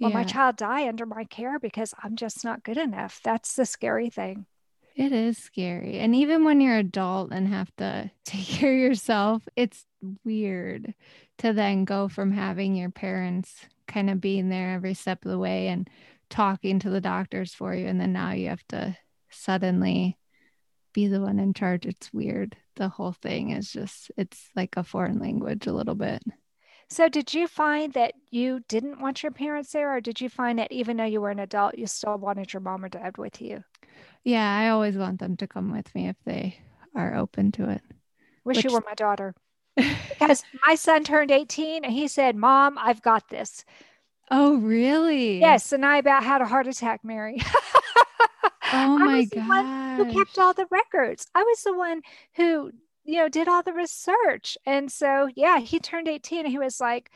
Will my child die under my care because i'm just not good enough? That's the scary thing. It is scary. And even when you're adult and have to take care of yourself, it's weird to then go from having your parents kind of being there every step of the way and talking to the doctors for you. And then now you have to suddenly be the one in charge. It's weird. The whole thing is just, it's like a foreign language a little bit. So, did you find that you didn't want your parents there, or did you find that even though you were an adult, you still wanted your mom or dad with you? Yeah, I always want them to come with me if they are open to it. Wish you were my daughter. Because my son turned 18 and he said, Mom, I've got this. Oh, really? Yes. And I about had a heart attack, Mary. Oh I my was the one who kept all the records. I was the one who, you know, did all the research. And so, yeah, he turned 18 and he was like,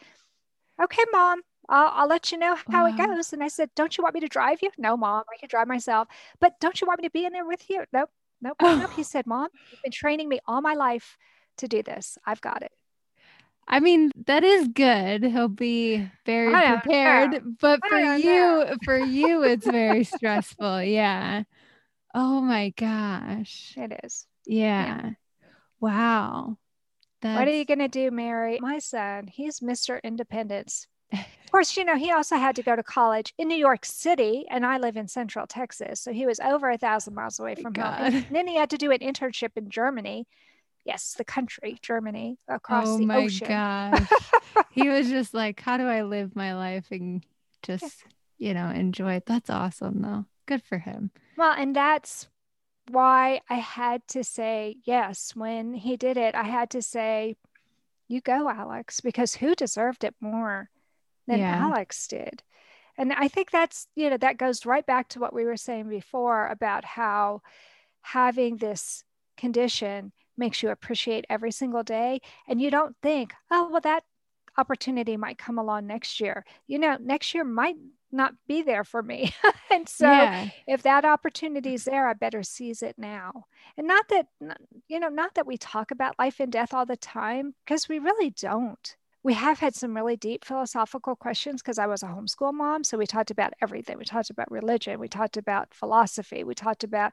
okay, mom, I'll, I'll let you know how Wow. it goes. And I said, Don't you want me to drive you? No, mom, I can drive myself. But don't you want me to be in there with you? Nope, nope, nope. He said, Mom, you've been training me all my life to do this. I've got it. I mean, that is good. He'll be very prepared, but I for you, for you, it's very stressful. Yeah. Oh my gosh. It is. Yeah. Wow. That's What are you going to do, Mary? My son, he's Mr. Independence. Of course, you know, he also had to go to college in New York City, and I live in Central Texas. So he was over a thousand miles away from God. home. And then he had to do an internship in Germany. Yes, the country, Germany, across oh the ocean. Oh my gosh. he was just like, how do I live my life and just, you know, enjoy it? That's awesome though. Good for him. Well, and that's why I had to say yes. When he did it, I had to say, You go, Alex, because who deserved it more than Yeah. Alex did? And I think that's, you know, that goes right back to what we were saying before about how having this condition makes you appreciate every single day. And you don't think, oh, well, that opportunity might come along next year. You know, next year might not be there for me. and so yeah. if that opportunity is there, I better seize it now. And not that, you know, not that we talk about life and death all the time, because we really don't. We have had some really deep philosophical questions because I was a homeschool mom. So we talked about everything. We talked about religion. We talked about philosophy. We talked about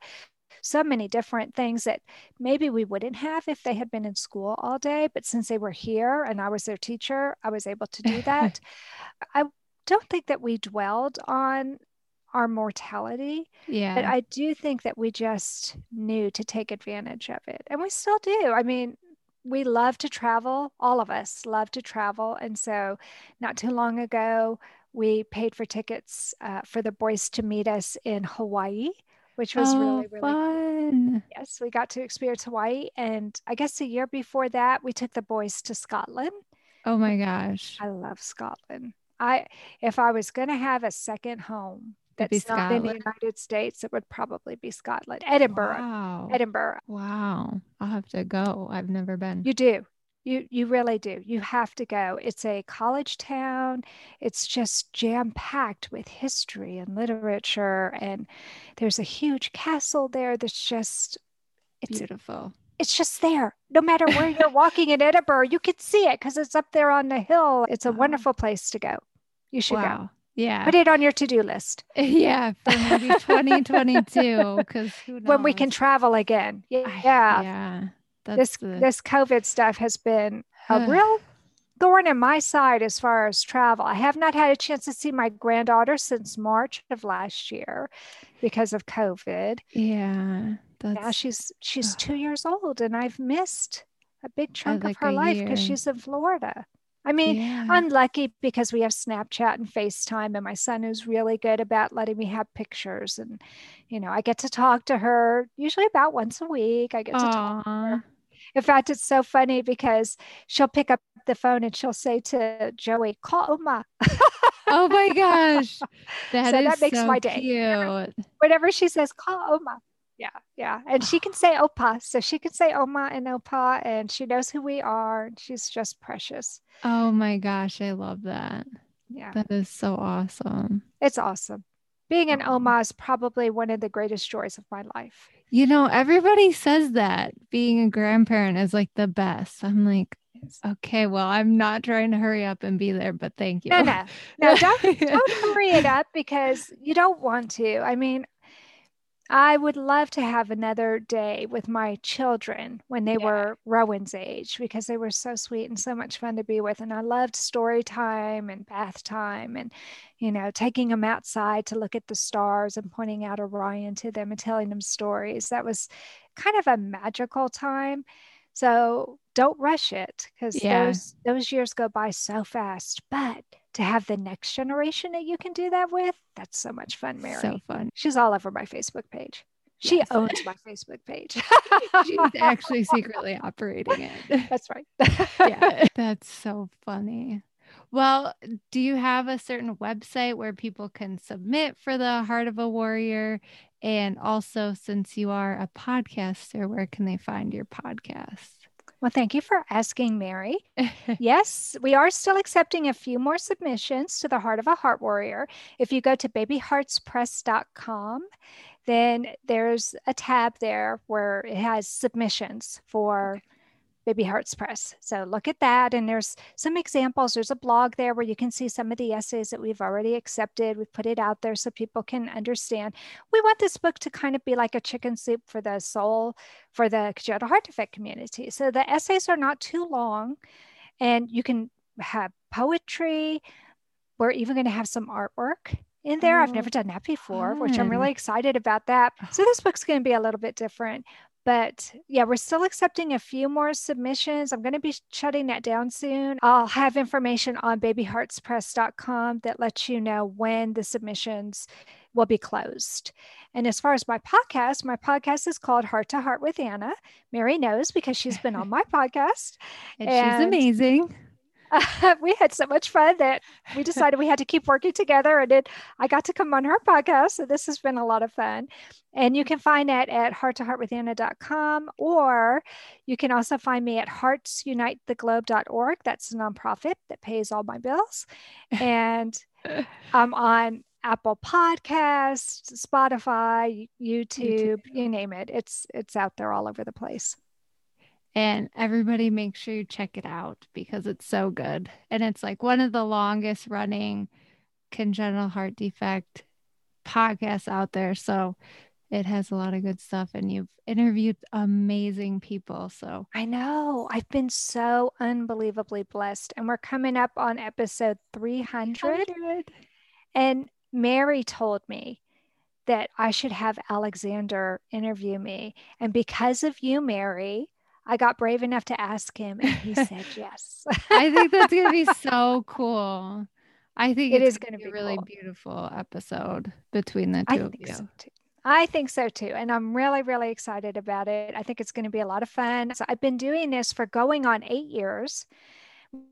so many different things that maybe we wouldn't have if they had been in school all day. But since they were here and I was their teacher, I was able to do that. I don't think that we dwelled on our mortality, Yeah. but I do think that we just knew to take advantage of it. And we still do. I mean, we love to travel, all of us love to travel. And so, not too long ago, we paid for tickets uh, for the boys to meet us in Hawaii, which was oh, really, really cool. fun. Yes, we got to experience Hawaii. And I guess a year before that, we took the boys to Scotland. Oh my gosh. I love Scotland. I if I was going to have a second home that's not in the United States, it would probably be Scotland, Edinburgh. Wow. Edinburgh. Wow. I'll have to go. I've never been. You do. You you really do. You have to go. It's a college town. It's just jam packed with history and literature and there's a huge castle there that's just it's Beautiful. it's just there. No matter where you're walking in Edinburgh, you can see it because it's up there on the hill. It's a Wow. wonderful place to go. You should go. Yeah. Put it on your to-do list. Yeah. For maybe 2022. Because when we can travel again. Yeah. Yeah. That's This the, this COVID stuff has been a real thorn in my side as far as travel. I have not had a chance to see my granddaughter since March of last year because of COVID. yeah. That's Now she's she's two years old and I've missed a big oh, chunk like of her life because she's in Florida. I mean, yeah. I'm lucky because we have Snapchat and FaceTime, and my son is really good about letting me have pictures. And, you know, I get to talk to her usually about once a week. I get to talk. to her. In fact, it's so funny because she'll pick up the phone and she'll say to Joey, call Oma. Oh my gosh. That So is that makes so my day. cute. Whenever she says, call Oma. Yeah, yeah. And she can say Opa. So she can say Oma and Opa, and she knows who we are. And she's just precious. Oh my gosh. I love that. Yeah, That is so awesome. it's awesome. Being an Oma is probably one of the greatest joys of my life. You know, everybody says that being a grandparent is like the best. I'm like, okay, well, I'm not trying to hurry up and be there, but thank you. No, no, no, don't, don't hurry it up because you don't want to. I mean, I would love to have another day with my children when they Yeah. were Rowan's age because they were so sweet and so much fun to be with. And I loved story time and bath time and, you know, taking them outside to look at the stars and pointing out Orion to them and telling them stories. That was kind of a magical time. So don't rush it because Yeah. those those years go by so fast. But to have the next generation that you can do that with, that's so much fun, Mary. So fun. She's all over my Facebook page. She Yes. owns my Facebook page. She's actually secretly operating it. That's right. yeah, that's so funny. Well, do you have a certain website where people can submit for the Heart of a Warrior? And also, since you are a podcaster, where can they find your podcast? Well, thank you for asking, Mary. yes, we are still accepting a few more submissions to the Heart of a Heart Warrior. If you go to babyheartspress.com, then there's a tab there where it has submissions for Baby Hearts Press. So look at that. And there's some examples. There's a blog there where you can see some of the essays that we've already accepted. We've put it out there so people can understand. We want this book to kind of be like a chicken soup for the soul for the congenital heart defect community. So the essays are not too long and you can have poetry. We're even going to have some artwork in there. Oh, I've never oh, done that before, fun. which I'm really excited about that. So this book's going to be a little bit different. But yeah, we're still accepting a few more submissions. I'm going to be shutting that down soon. I'll have information on babyheartspress.com that lets you know when the submissions will be closed. And as far as my podcast, my podcast is called Heart to Heart with Anna. Mary knows because she's been on my podcast. and, and she's amazing. we had so much fun that we decided we had to keep working together. And then I got to come on her podcast. So this has been a lot of fun. And you can find that at hearttoheartwithanna.com or you can also find me at heartsunitetheglobe.org. That's a nonprofit that pays all my bills. And I'm on Apple Podcasts, Spotify, YouTube, YouTube, you name it. It's it's out there all over the place. And everybody make sure you check it out because it's so good. And it's like one of the longest running congenital heart defect podcasts out there. So it has a lot of good stuff and you've interviewed amazing people. So I know I've been so unbelievably blessed. And we're coming up on episode 300. 300. And Mary told me that I should have Alexander interview me. And because of you, Mary, I got brave enough to ask him and he said yes. I think that's going to be so cool. I think it is going to be a really cool. beautiful episode between the two I of you. So I think so too. And I'm really, really excited about it. I think it's going to be a lot of fun. So I've been doing this for going on eight years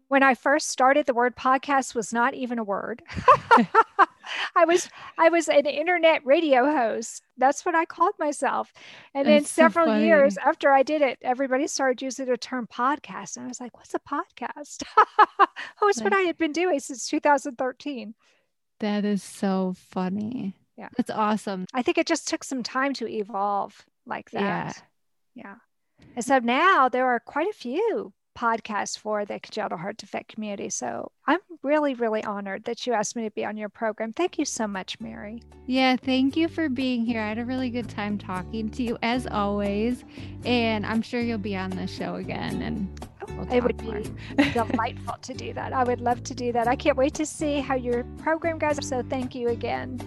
when I first started, the word podcast was not even a word. I was I was an internet radio host. That's what I called myself. And That's then several so years after I did it, everybody started using the term podcast. And I was like, what's a podcast? oh, it's what I had been doing since 2013. That is so funny. Yeah. That's awesome. I think it just took some time to evolve like that. Yeah. Yeah. And so now there are quite a few podcast for the congenital heart defect community. So I'm really, really honored that you asked me to be on your program. Thank you so much, Mary. Yeah, thank you for being here. I had a really good time talking to you as always. And I'm sure you'll be on the show again and oh, we'll it would more. be delightful to do that. I would love to do that. I can't wait to see how your program goes. So thank you again.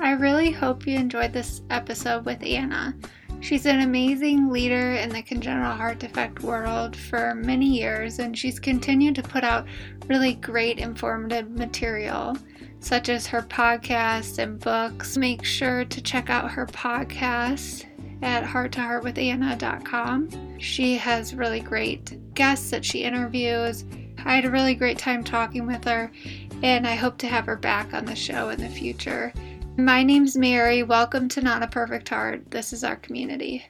I really hope you enjoyed this episode with Anna. She's an amazing leader in the congenital heart defect world for many years, and she's continued to put out really great informative material, such as her podcasts and books. Make sure to check out her podcast at hearttoheartwithanna.com. She has really great guests that she interviews. I had a really great time talking with her, and I hope to have her back on the show in the future. My name's Mary. Welcome to Not a Perfect Heart. This is our community.